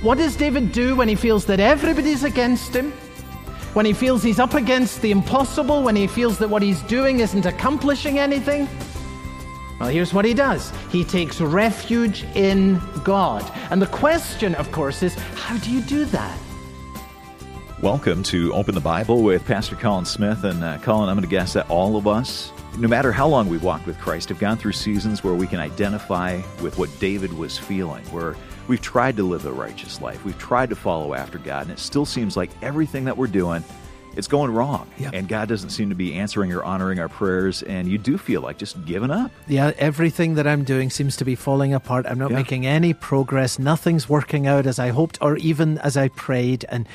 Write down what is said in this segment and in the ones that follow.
What does David do when he feels that everybody's against him? When he feels he's up against the impossible? When he feels that what he's doing isn't accomplishing anything? Well, here's what he does he takes refuge in God. And the question, of course, is how do you do that? Welcome to Open the Bible with Pastor Colin Smith. And uh, Colin, I'm going to guess that all of us, no matter how long we've walked with Christ, have gone through seasons where we can identify with what David was feeling, where we've tried to live a righteous life, we've tried to follow after God, and it still seems like everything that we're doing it's going wrong. Yep. And God doesn't seem to be answering or honoring our prayers. And you do feel like just giving up. Yeah, everything that I'm doing seems to be falling apart. I'm not Yeah. making any progress. Nothing's working out as I hoped or even as I prayed. And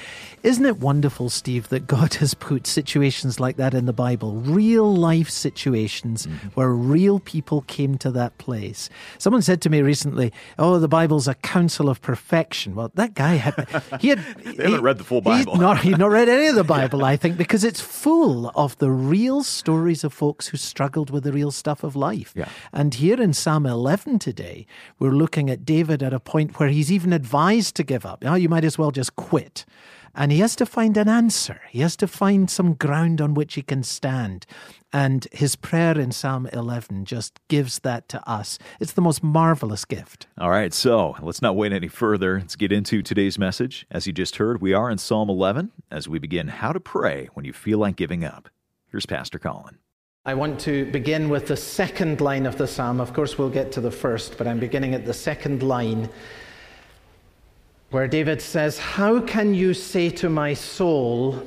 isn't it wonderful, Steve, that God has put situations like that in the Bible? Real life situations Mm-hmm. where real people came to that place. Someone said to me recently, Oh, the Bible's a counsel of perfection. Well, that guy had. He had. They haven't read the full Bible. Not, he'd not read any of the Bible, I think, because it's full of the real stories of folks who struggled with the real stuff of life. Yeah. And here in Psalm 11 today, we're looking at David at a point where he's even advised to give up. Now, you might as well just quit. And he has to find an answer. He has to find some ground on which he can stand. And his prayer in Psalm 11 just gives that to us. It's the most marvelous gift. All right, so let's not wait any further. Let's get into today's message. As you just heard, we are in Psalm 11 as we begin how to pray when you feel like giving up. Here's Pastor Colin. I want to begin with the second line of the psalm. Of course, we'll get to the first, but I'm beginning at the second line where David says, How can you say to my soul,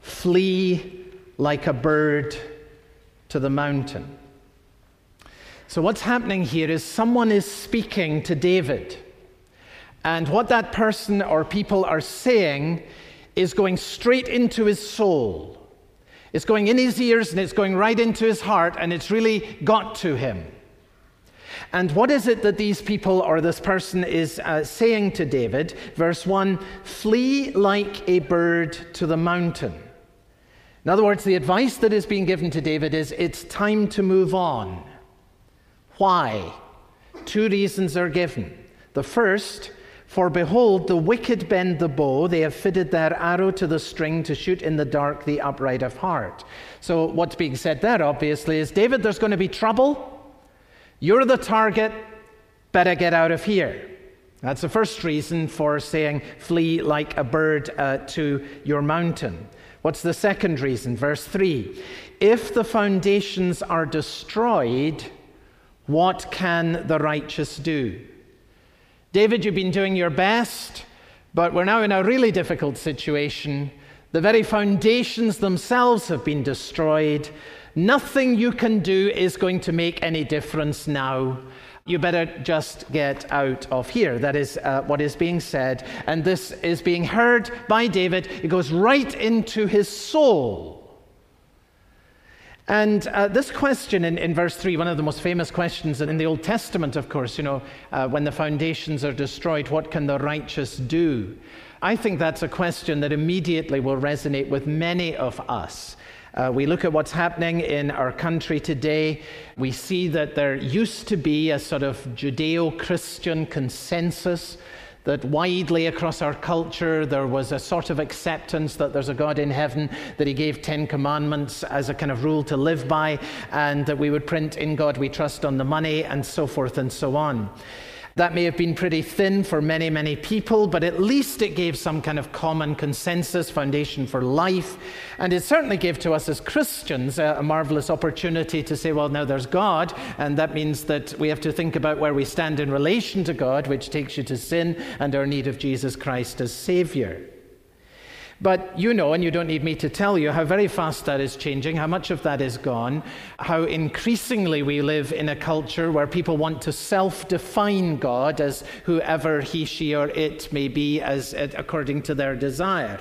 flee like a bird to the mountain? So, what's happening here is someone is speaking to David. And what that person or people are saying is going straight into his soul. It's going in his ears and it's going right into his heart, and it's really got to him. And what is it that these people or this person is uh, saying to David? Verse 1 Flee like a bird to the mountain. In other words, the advice that is being given to David is it's time to move on. Why? Two reasons are given. The first, for behold, the wicked bend the bow, they have fitted their arrow to the string to shoot in the dark the upright of heart. So, what's being said there, obviously, is David, there's going to be trouble. You're the target, better get out of here. That's the first reason for saying, flee like a bird uh, to your mountain. What's the second reason? Verse 3 If the foundations are destroyed, what can the righteous do? David, you've been doing your best, but we're now in a really difficult situation. The very foundations themselves have been destroyed. Nothing you can do is going to make any difference now. You better just get out of here. That is uh, what is being said. And this is being heard by David. It goes right into his soul. And uh, this question in, in verse 3, one of the most famous questions in the Old Testament, of course, you know, uh, when the foundations are destroyed, what can the righteous do? I think that's a question that immediately will resonate with many of us. Uh, we look at what's happening in our country today. We see that there used to be a sort of Judeo Christian consensus that widely across our culture there was a sort of acceptance that there's a God in heaven, that He gave Ten Commandments as a kind of rule to live by, and that we would print in God we trust on the money, and so forth and so on. That may have been pretty thin for many, many people, but at least it gave some kind of common consensus, foundation for life. And it certainly gave to us as Christians a, a marvelous opportunity to say, well, now there's God, and that means that we have to think about where we stand in relation to God, which takes you to sin and our need of Jesus Christ as Savior. But you know, and you don't need me to tell you, how very fast that is changing, how much of that is gone, how increasingly we live in a culture where people want to self define God as whoever he, she, or it may be, as, according to their desire.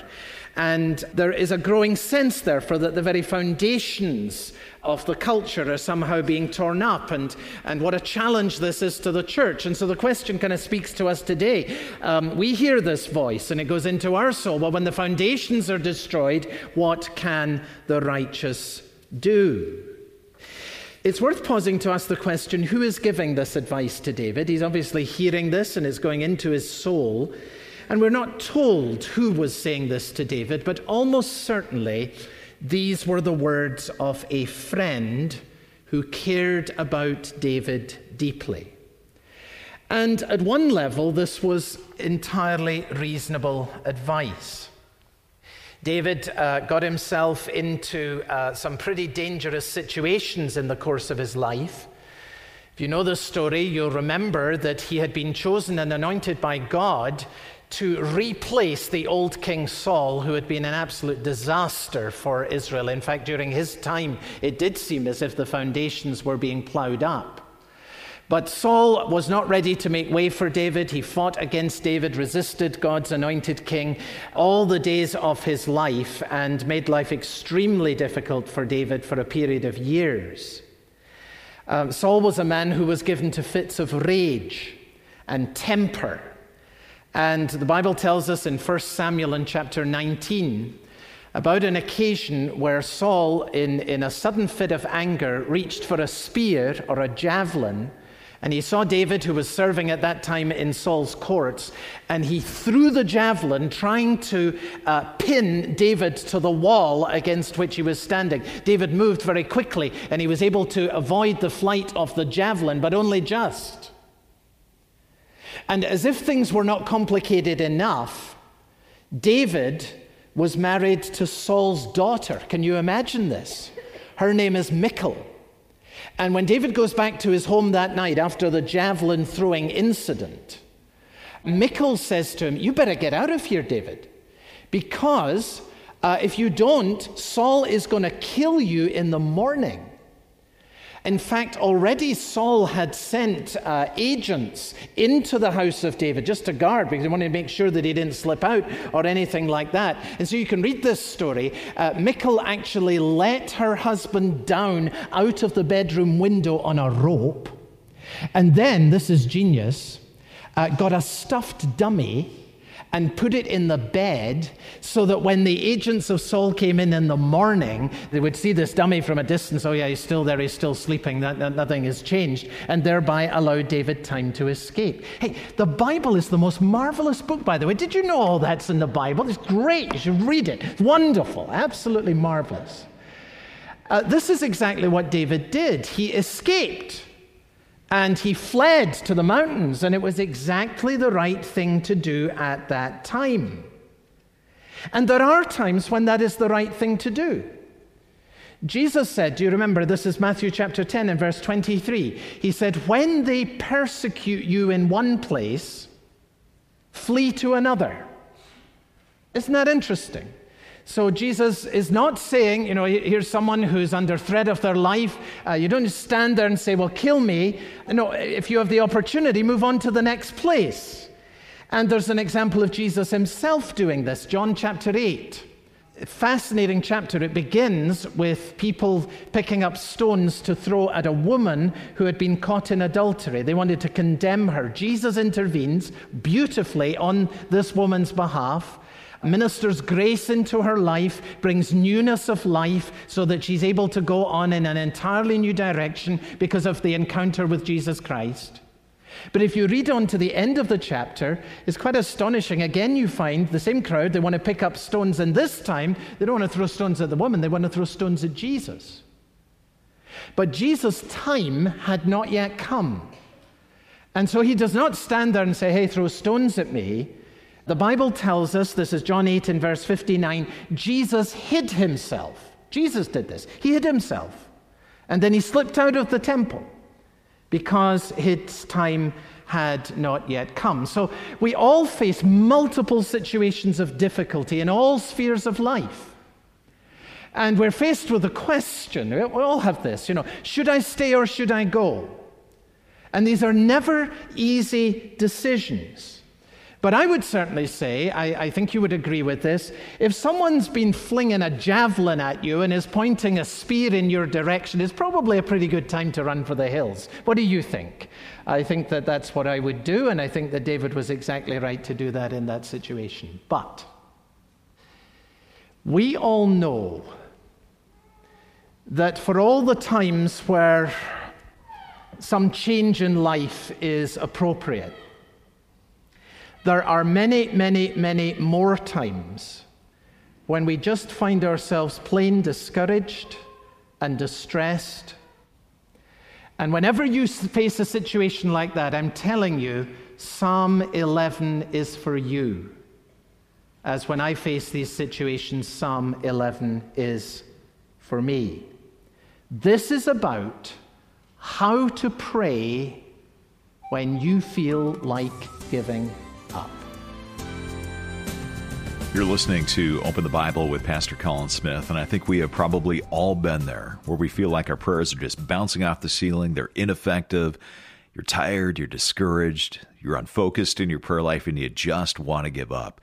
And there is a growing sense, therefore, that the very foundations of the culture are somehow being torn up, and, and what a challenge this is to the church. And so the question kind of speaks to us today. Um, we hear this voice, and it goes into our soul. Well, when the foundations are destroyed, what can the righteous do? It's worth pausing to ask the question who is giving this advice to David? He's obviously hearing this and it's going into his soul. And we're not told who was saying this to David, but almost certainly these were the words of a friend who cared about David deeply. And at one level, this was entirely reasonable advice. David uh, got himself into uh, some pretty dangerous situations in the course of his life. If you know the story, you'll remember that he had been chosen and anointed by God to replace the old King Saul, who had been an absolute disaster for Israel. In fact, during his time, it did seem as if the foundations were being plowed up. But Saul was not ready to make way for David. He fought against David, resisted God's anointed king all the days of his life, and made life extremely difficult for David for a period of years. Um, Saul was a man who was given to fits of rage and temper. And the Bible tells us in 1 Samuel in chapter 19 about an occasion where Saul, in, in a sudden fit of anger, reached for a spear or a javelin and he saw David, who was serving at that time in Saul's courts, and he threw the javelin, trying to uh, pin David to the wall against which he was standing. David moved very quickly, and he was able to avoid the flight of the javelin, but only just. And as if things were not complicated enough, David was married to Saul's daughter. Can you imagine this? Her name is Michal. And when David goes back to his home that night after the javelin throwing incident, Michal says to him, You better get out of here, David, because uh, if you don't, Saul is going to kill you in the morning. In fact, already Saul had sent uh, agents into the house of David just to guard because he wanted to make sure that he didn't slip out or anything like that. And so you can read this story. Uh, actually let her husband down out of the bedroom window on a rope. And then, this is genius, uh, got a stuffed dummy and put it in the bed so that when the agents of Saul came in in the morning, they would see this dummy from a distance. Oh, yeah, he's still there, he's still sleeping, that nothing has changed, and thereby allow David time to escape. Hey, the Bible is the most marvelous book, by the way. Did you know all that's in the Bible? It's great. You should read it. It's wonderful, absolutely marvelous. Uh, this is exactly what David did. He escaped and he fled to the mountains, and it was exactly the right thing to do at that time. And there are times when that is the right thing to do. Jesus said, Do you remember? This is Matthew chapter 10 and verse 23. He said, When they persecute you in one place, flee to another. Isn't that interesting? So Jesus is not saying, you know, here's someone who's under threat of their life. Uh, you don't stand there and say, well, kill me. No, if you have the opportunity, move on to the next place. And there's an example of Jesus himself doing this, John chapter 8. Fascinating chapter. It begins with people picking up stones to throw at a woman who had been caught in adultery. They wanted to condemn her. Jesus intervenes beautifully on this woman's behalf ministers grace into her life, brings newness of life so that she's able to go on in an entirely new direction because of the encounter with Jesus Christ. But if you read on to the end of the chapter, it's quite astonishing. Again, you find the same crowd, they want to pick up stones, and this time they don't want to throw stones at the woman, they want to throw stones at Jesus. But Jesus' time had not yet come. And so he does not stand there and say, Hey, throw stones at me. The Bible tells us, this is John 8 in verse 59, Jesus hid himself. Jesus did this. He hid himself. And then he slipped out of the temple because his time had not yet come. So we all face multiple situations of difficulty in all spheres of life. And we're faced with a question. We all have this, you know, should I stay or should I go? And these are never easy decisions. But I would certainly say, I, I, think you would agree with this, if someone's been flinging a javelin at you and is pointing a spear in your direction, it's probably a pretty good time to run for the hills. What do you think? I think that that's what I would do, and I think that David was exactly right to do that in that situation. But we all know that for all the times where some change in life is appropriate, There are many, many, many more times when we just find ourselves plain discouraged and distressed. And whenever you face a situation like that, I'm telling you, Psalm 11 is for you. As when I face these situations, Psalm 11 is for me. This is about how to pray when you feel like giving. You're listening to Open the Bible with Pastor Colin Smith, and I think we have probably all been there where we feel like our prayers are just bouncing off the ceiling, they're ineffective, you're tired, you're discouraged, you're unfocused in your prayer life, and you just want to give up.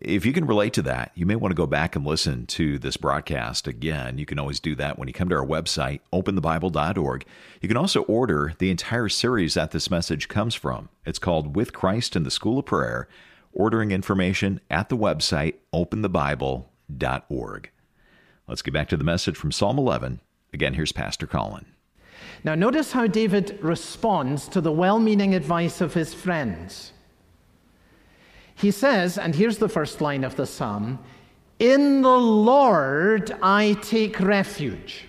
If you can relate to that, you may want to go back and listen to this broadcast again. You can always do that when you come to our website, openthebible.org. You can also order the entire series that this message comes from. It's called With Christ in the School of Prayer ordering information at the website openthebible.org. Let's get back to the message from Psalm 11. Again, here's Pastor Colin. Now, notice how David responds to the well meaning advice of his friends. He says, and here's the first line of the psalm In the Lord I take refuge.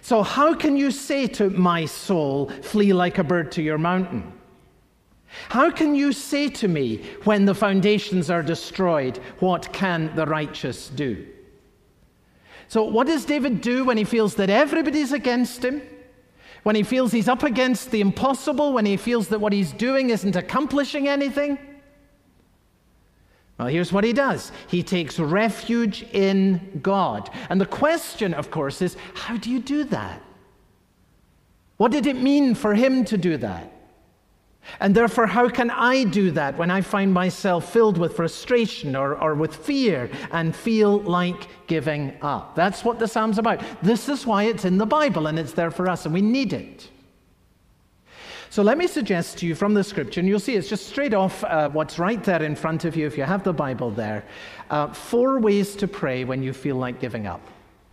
So, how can you say to my soul, Flee like a bird to your mountain? How can you say to me, when the foundations are destroyed, what can the righteous do? So, what does David do when he feels that everybody's against him? When he feels he's up against the impossible? When he feels that what he's doing isn't accomplishing anything? Well, here's what he does he takes refuge in God. And the question, of course, is how do you do that? What did it mean for him to do that? And therefore, how can I do that when I find myself filled with frustration or, or with fear and feel like giving up? That's what the Psalm's about. This is why it's in the Bible and it's there for us, and we need it. So let me suggest to you from the scripture, and you'll see it's just straight off uh, what's right there in front of you if you have the Bible there. Uh, four ways to pray when you feel like giving up.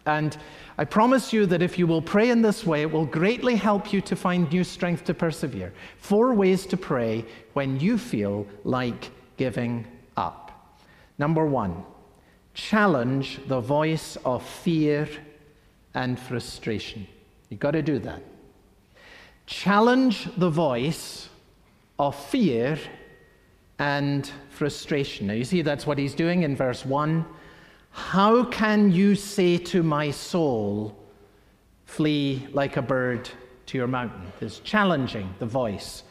And I promise you that if you will pray in this way, it will greatly help you to find new strength to persevere. Four ways to pray when you feel like giving up. Number one, challenge the voice of fear and frustration. You've got to do that. Challenge the voice of fear and frustration. Now, you see, that's what he's doing in verse 1 how can you say to my soul, Flee like a bird to your mountain? It's challenging the voice,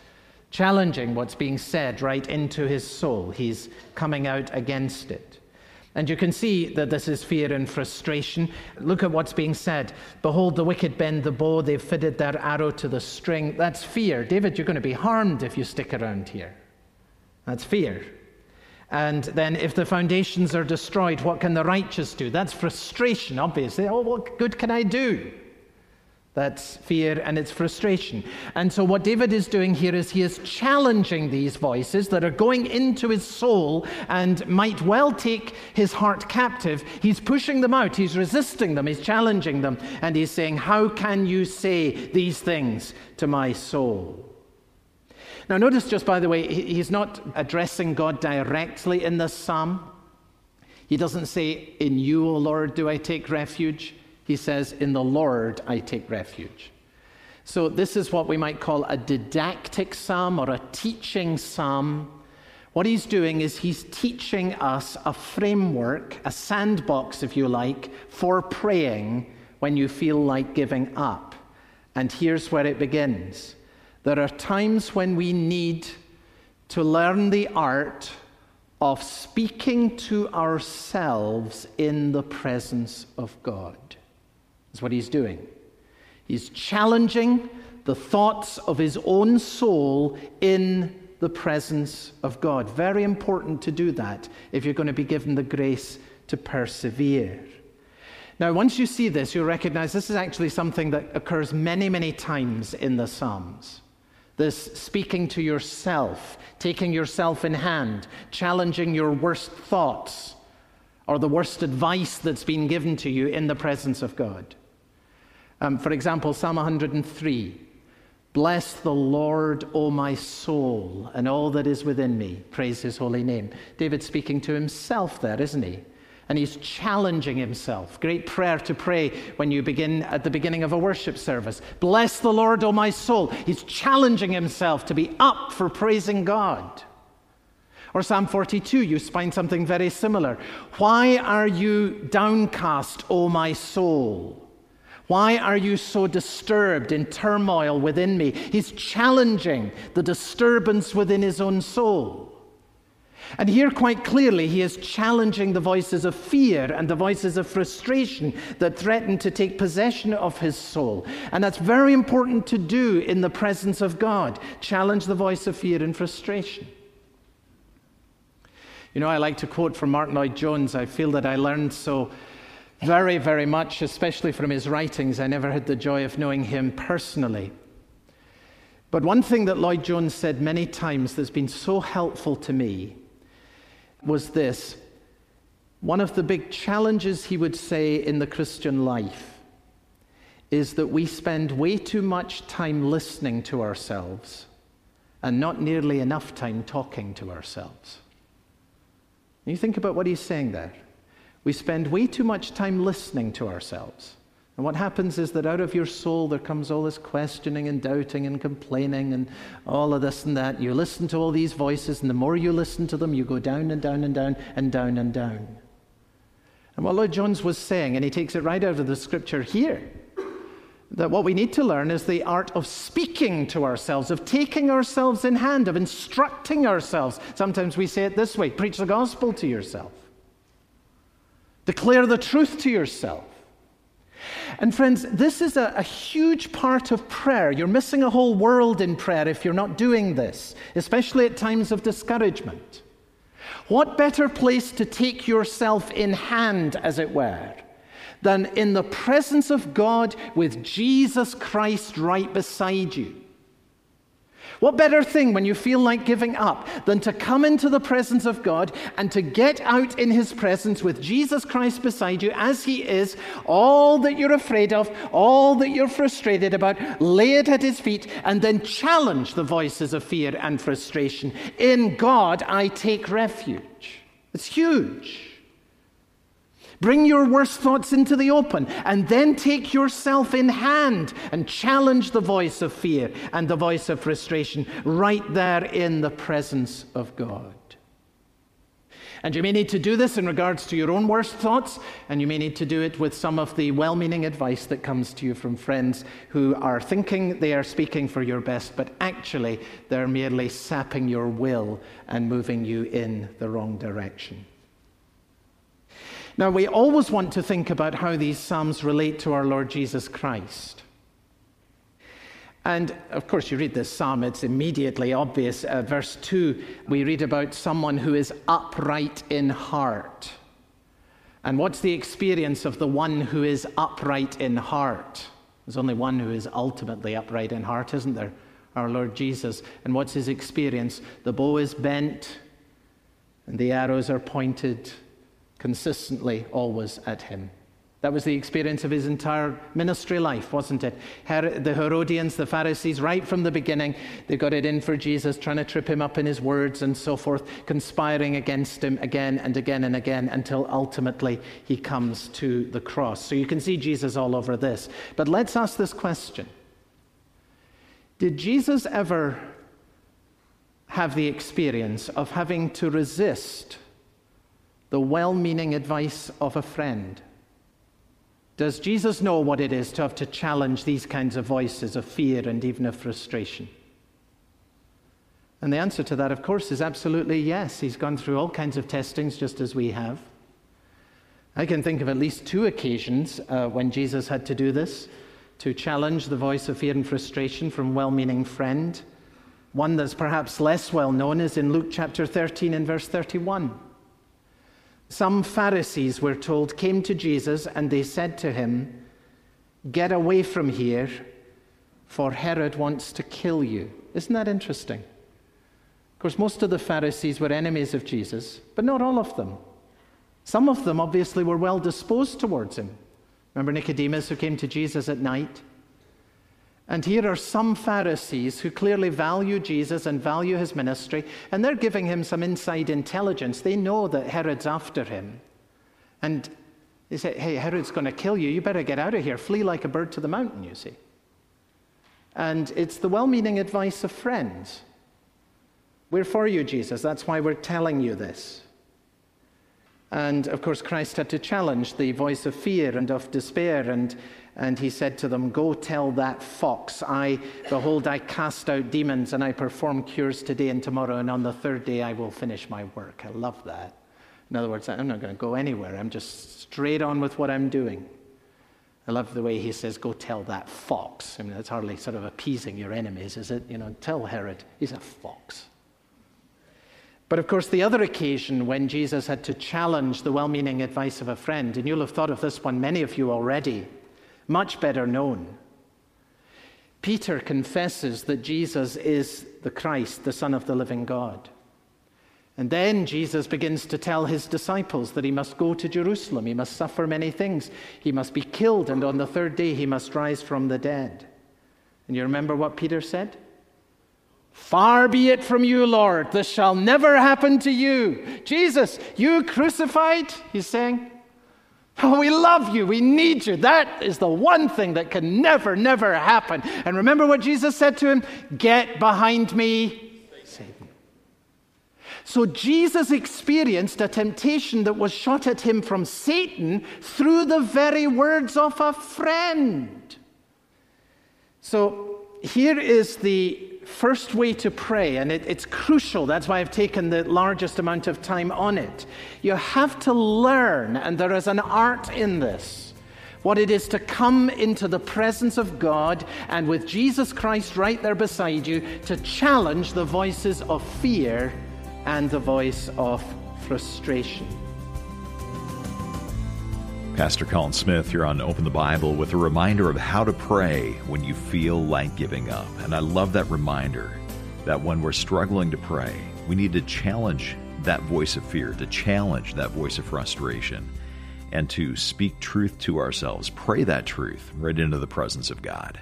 challenging what's being said right into his soul. He's coming out against it. And you can see that this is fear and frustration. Look at what's being said. Behold, the wicked bend the bow, they've fitted their arrow to the string. That's fear. David, you're going to be harmed if you stick around here. That's fear. And then, if the foundations are destroyed, what can the righteous do? That's frustration, obviously. Oh, what good can I do? That's fear and it's frustration. And so, what David is doing here is he is challenging these voices that are going into his soul and might well take his heart captive. He's pushing them out, he's resisting them, he's challenging them, and he's saying, How can you say these things to my soul? Now, notice just by the way, he's not addressing God directly in this psalm. He doesn't say, In you, O Lord, do I take refuge. He says, In the Lord I take refuge. So, this is what we might call a didactic psalm or a teaching psalm. What he's doing is he's teaching us a framework, a sandbox, if you like, for praying when you feel like giving up. And here's where it begins. There are times when we need to learn the art of speaking to ourselves in the presence of God. That's what he's doing. He's challenging the thoughts of his own soul in the presence of God. Very important to do that if you're going to be given the grace to persevere. Now, once you see this, you'll recognize this is actually something that occurs many, many times in the Psalms. This speaking to yourself, taking yourself in hand, challenging your worst thoughts or the worst advice that's been given to you in the presence of God. Um, for example, Psalm 103 Bless the Lord, O my soul, and all that is within me. Praise his holy name. David speaking to himself there, isn't he? And he's challenging himself. Great prayer to pray when you begin at the beginning of a worship service. Bless the Lord, O my soul. He's challenging himself to be up for praising God. Or Psalm 42, you find something very similar. Why are you downcast, O my soul? Why are you so disturbed in turmoil within me? He's challenging the disturbance within his own soul. And here, quite clearly, he is challenging the voices of fear and the voices of frustration that threaten to take possession of his soul. And that's very important to do in the presence of God challenge the voice of fear and frustration. You know, I like to quote from Martyn Lloyd-Jones. I feel that I learned so very, very much, especially from his writings. I never had the joy of knowing him personally. But one thing that Lloyd Jones said many times that's been so helpful to me was this. One of the big challenges, he would say, in the Christian life is that we spend way too much time listening to ourselves and not nearly enough time talking to ourselves. You think about what he's saying there. We spend way too much time listening to ourselves. And what happens is that out of your soul there comes all this questioning and doubting and complaining and all of this and that. You listen to all these voices, and the more you listen to them, you go down and down and down and down and down. And what Lloyd-Jones was saying, and he takes it right out of the scripture here, that what we need to learn is the art of speaking to ourselves, of taking ourselves in hand, of instructing ourselves. Sometimes we say it this way preach the gospel to yourself, declare the truth to yourself. And friends, this is a, a, huge part of prayer. You're missing a whole world in prayer if you're not doing this, especially at times of discouragement. What better place to take yourself in hand, as it were, than in the presence of God with Jesus Christ right beside you? What better thing when you feel like giving up than to come into the presence of God and to get out in His presence with Jesus Christ beside you as He is, all that you're afraid of, all that you're frustrated about, lay it at His feet, and then challenge the voices of fear and frustration. In God, I take refuge. It's huge. Bring your worst thoughts into the open and then take yourself in hand and challenge the voice of fear and the voice of frustration right there in the presence of God. And you may need to do this in regards to your own worst thoughts, and you may need to do it with some of the well meaning advice that comes to you from friends who are thinking they are speaking for your best, but actually they're merely sapping your will and moving you in the wrong direction. Now, we always want to think about how these Psalms relate to our Lord Jesus Christ. And of course, you read this psalm, it's immediately obvious. Uh, verse 2, we read about someone who is upright in heart. And what's the experience of the one who is upright in heart? There's only one who is ultimately upright in heart, isn't there? Our Lord Jesus. And what's his experience? The bow is bent and the arrows are pointed consistently always at him. That was the experience of his entire ministry life, wasn't it? the Herodians, the Pharisees, right from the beginning, they got it in for Jesus, trying to trip him up in his words and so forth, conspiring against him again and again and again until ultimately he comes to the cross. So you can see Jesus all over this. But let's ask this question Did Jesus ever have the experience of having to resist the well meaning advice of a friend? Does Jesus know what it is to have to challenge these kinds of voices of fear and even of frustration? And the answer to that, of course, is absolutely yes. He's gone through all kinds of testings just as we have. I can think of at least two occasions uh, when Jesus had to do this to challenge the voice of fear and frustration from well meaning friend. One that's perhaps less well known is in Luke chapter 13 and verse 31. Some Pharisees, we're told, came to Jesus and they said to him, Get away from here, for Herod wants to kill you. Isn't that interesting? Of course, most of the Pharisees were enemies of Jesus, but not all of them. Some of them obviously were well disposed towards him. Remember Nicodemus who came to Jesus at night? And here are some Pharisees who clearly value Jesus and value his ministry, and they're giving him some inside intelligence. They know that Herod's after him. And they say, Hey, Herod's going to kill you. You better get out of here. Flee like a bird to the mountain, you see. And it's the well meaning advice of friends. We're for you, Jesus. That's why we're telling you this. And of course, Christ had to challenge the voice of fear and of despair. And, and he said to them, Go tell that fox, I, behold, I cast out demons and I perform cures today and tomorrow, and on the third day I will finish my work. I love that. In other words, I'm not going to go anywhere. I'm just straight on with what I'm doing. I love the way he says, Go tell that fox. I mean, that's hardly sort of appeasing your enemies, is it? You know, tell Herod, he's a fox. But of course, the other occasion when Jesus had to challenge the well meaning advice of a friend, and you'll have thought of this one, many of you already, much better known. Peter confesses that Jesus is the Christ, the Son of the living God. And then Jesus begins to tell his disciples that he must go to Jerusalem, he must suffer many things, he must be killed, and on the third day he must rise from the dead. And you remember what Peter said? Far be it from you, Lord, this shall never happen to you. Jesus, you crucified, he's saying. We love you. We need you. That is the one thing that can never, never happen. And remember what Jesus said to him? Get behind me, Satan. So Jesus experienced a temptation that was shot at him from Satan through the very words of a friend. So here is the first way to pray, and it, it's crucial. That's why I've taken the largest amount of time on it. You have to learn, and there is an art in this, what it is to come into the presence of God and with Jesus Christ right there beside you to challenge the voices of fear and the voice of frustration. Pastor Colin Smith here on Open the Bible with a reminder of how to pray when you feel like giving up. And I love that reminder that when we're struggling to pray, we need to challenge that voice of fear, to challenge that voice of frustration, and to speak truth to ourselves. Pray that truth right into the presence of God.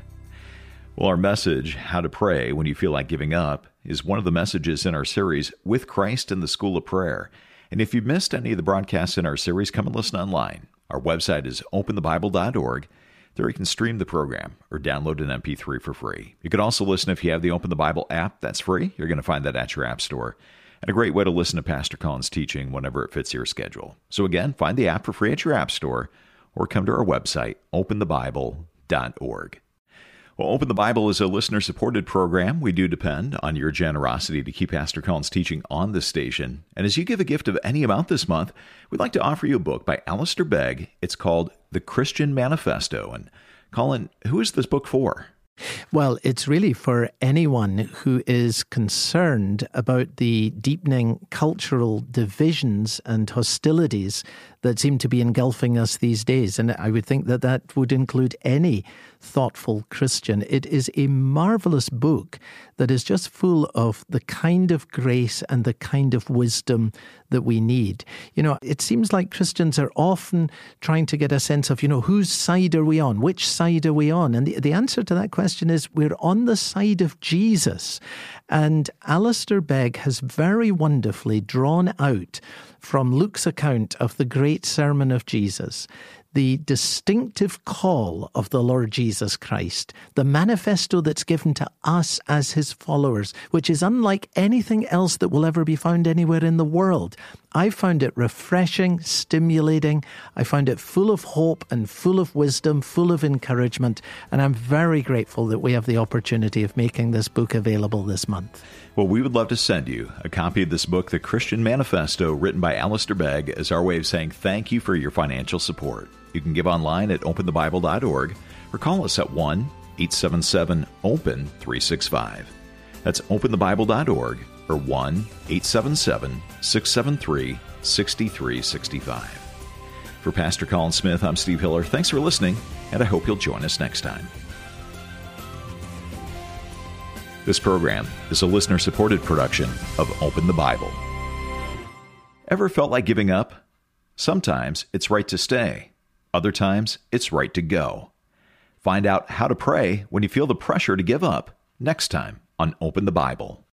Well, our message, How to Pray When You Feel Like Giving Up, is one of the messages in our series, With Christ in the School of Prayer. And if you missed any of the broadcasts in our series, come and listen online. Our website is openthebible.org. There you can stream the program or download an MP3 for free. You can also listen if you have the Open the Bible app. That's free. You're going to find that at your app store. And a great way to listen to Pastor Colin's teaching whenever it fits your schedule. So again, find the app for free at your app store or come to our website, openthebible.org. Well, Open the Bible is a listener supported program. We do depend on your generosity to keep Pastor Colin's teaching on this station. And as you give a gift of any amount this month, we'd like to offer you a book by Alistair Begg. It's called The Christian Manifesto. And Colin, who is this book for? Well, it's really for anyone who is concerned about the deepening cultural divisions and hostilities that seem to be engulfing us these days. And I would think that that would include any thoughtful Christian. It is a marvelous book that is just full of the kind of grace and the kind of wisdom that we need. You know, it seems like Christians are often trying to get a sense of, you know, whose side are we on? Which side are we on? And the, the answer to that question is we're on the side of Jesus. And Alistair Begg has very wonderfully drawn out from Luke's account of the great sermon of Jesus the distinctive call of the Lord Jesus Christ, the manifesto that's given to us as his followers, which is unlike anything else that will ever be found anywhere in the world. I found it refreshing, stimulating. I found it full of hope and full of wisdom, full of encouragement. And I'm very grateful that we have the opportunity of making this book available this month. Well, we would love to send you a copy of this book, The Christian Manifesto, written by Alistair Begg, as our way of saying thank you for your financial support. You can give online at openthebible.org or call us at 1 877 OPEN 365. That's openthebible.org or 1 877 673 6365. For Pastor Colin Smith, I'm Steve Hiller. Thanks for listening, and I hope you'll join us next time. This program is a listener supported production of Open the Bible. Ever felt like giving up? Sometimes it's right to stay, other times it's right to go. Find out how to pray when you feel the pressure to give up next time on Open the Bible.